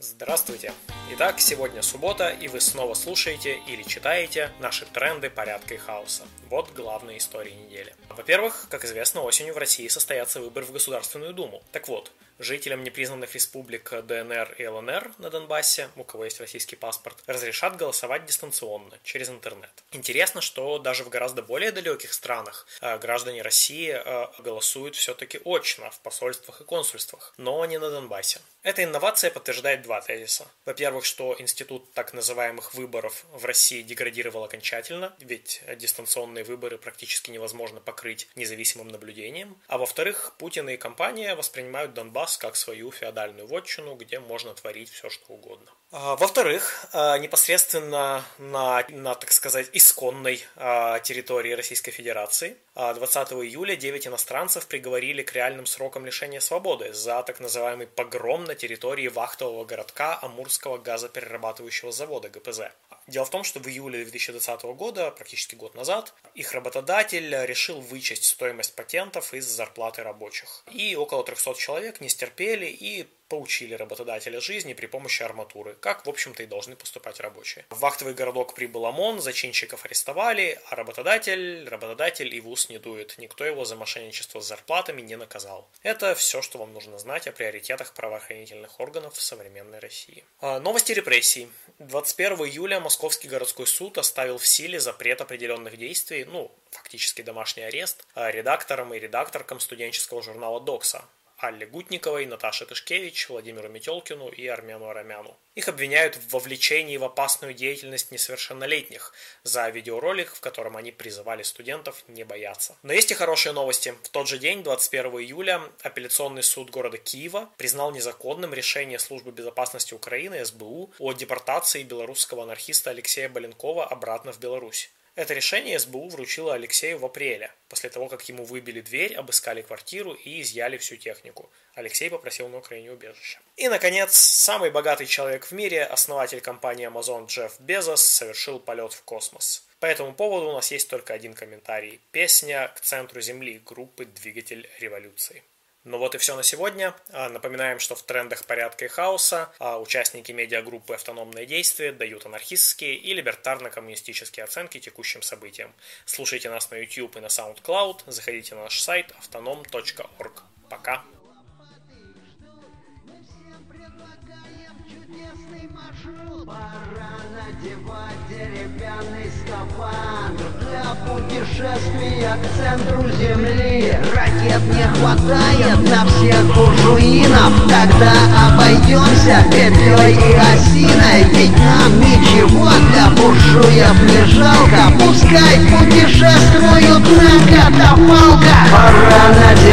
Здравствуйте! Итак, сегодня суббота, и вы снова слушаете или читаете наши тренды порядка и хаоса. Вот главные истории недели. Во-первых, как известно, осенью в России состоятся выборы в Государственную Думу. Так вот, жителям непризнанных республик ДНР и ЛНР на Донбассе, у кого есть российский паспорт, разрешат голосовать дистанционно, через интернет. Интересно, что даже в гораздо более далеких странах э, граждане России э, голосуют все-таки очно в посольствах и консульствах, но не на Донбассе. Эта инновация подтверждает два тезиса. Во-первых, что институт так называемых выборов в России деградировал окончательно, ведь дистанционные выборы практически невозможно покрыть независимым наблюдением. А во-вторых, Путин и компания воспринимают Донбасс как свою феодальную вотчину, где можно творить все, что угодно. А, во-вторых, а, непосредственно на, на, так сказать, исконной а, территории Российской Федерации 20 июля 9 иностранцев приговорили к реальным срокам лишения свободы за так называемый погром на территории вахтового городка Амурского газоперерабатывающего завода ГПЗ. Дело в том, что в июле 2020 года, практически год назад, их работодатель решил вычесть стоимость патентов из зарплаты рабочих. И около 300 человек не стерпели и поучили работодателя жизни при помощи арматуры, как, в общем-то, и должны поступать рабочие. В вахтовый городок прибыл ОМОН, зачинщиков арестовали, а работодатель, работодатель и в ус не дует. Никто его за мошенничество с зарплатами не наказал. Это все, что вам нужно знать о приоритетах правоохранительных органов в современной России. А, новости репрессий. 21 июля Московский городской суд оставил в силе запрет определенных действий, ну, фактически домашний арест, а, редакторам и редакторкам студенческого журнала «Докса», Алле Гутниковой, Наташе Тышкевич, Владимиру Метелкину и Армену Арамяну. Их обвиняют в вовлечении в опасную деятельность несовершеннолетних за видеоролик, в котором они призывали студентов не бояться. Но есть и хорошие новости. В тот же день, 21 июля, апелляционный суд города Киева признал незаконным решение Службы безопасности Украины, СБУ, о депортации белорусского анархиста Алексея Баленкова обратно в Беларусь. Это решение СБУ вручило Алексею в апреле, после того, как ему выбили дверь, обыскали квартиру и изъяли всю технику. Алексей попросил на Украине убежище. И, наконец, самый богатый человек в мире, основатель компании Amazon Джефф Безос, совершил полет в космос. По этому поводу у нас есть только один комментарий. Песня «К центру Земли» группы «Двигатель революции». Ну вот и все на сегодня. А, напоминаем, что в трендах порядка и хаоса а, участники медиагруппы «Автономные действия» дают анархистские и либертарно-коммунистические оценки текущим событиям. Слушайте нас на YouTube и на SoundCloud, заходите на наш сайт autonom.org. Пока! Пора надевать деревянный скафандр Для путешествия к центру земли Средств не хватает на всех буржуинов. Тогда обойдемся петлей и осиной Ведь нам ничего для буржуев не жалко. Пускай путешествуют на катапалках Пора надевать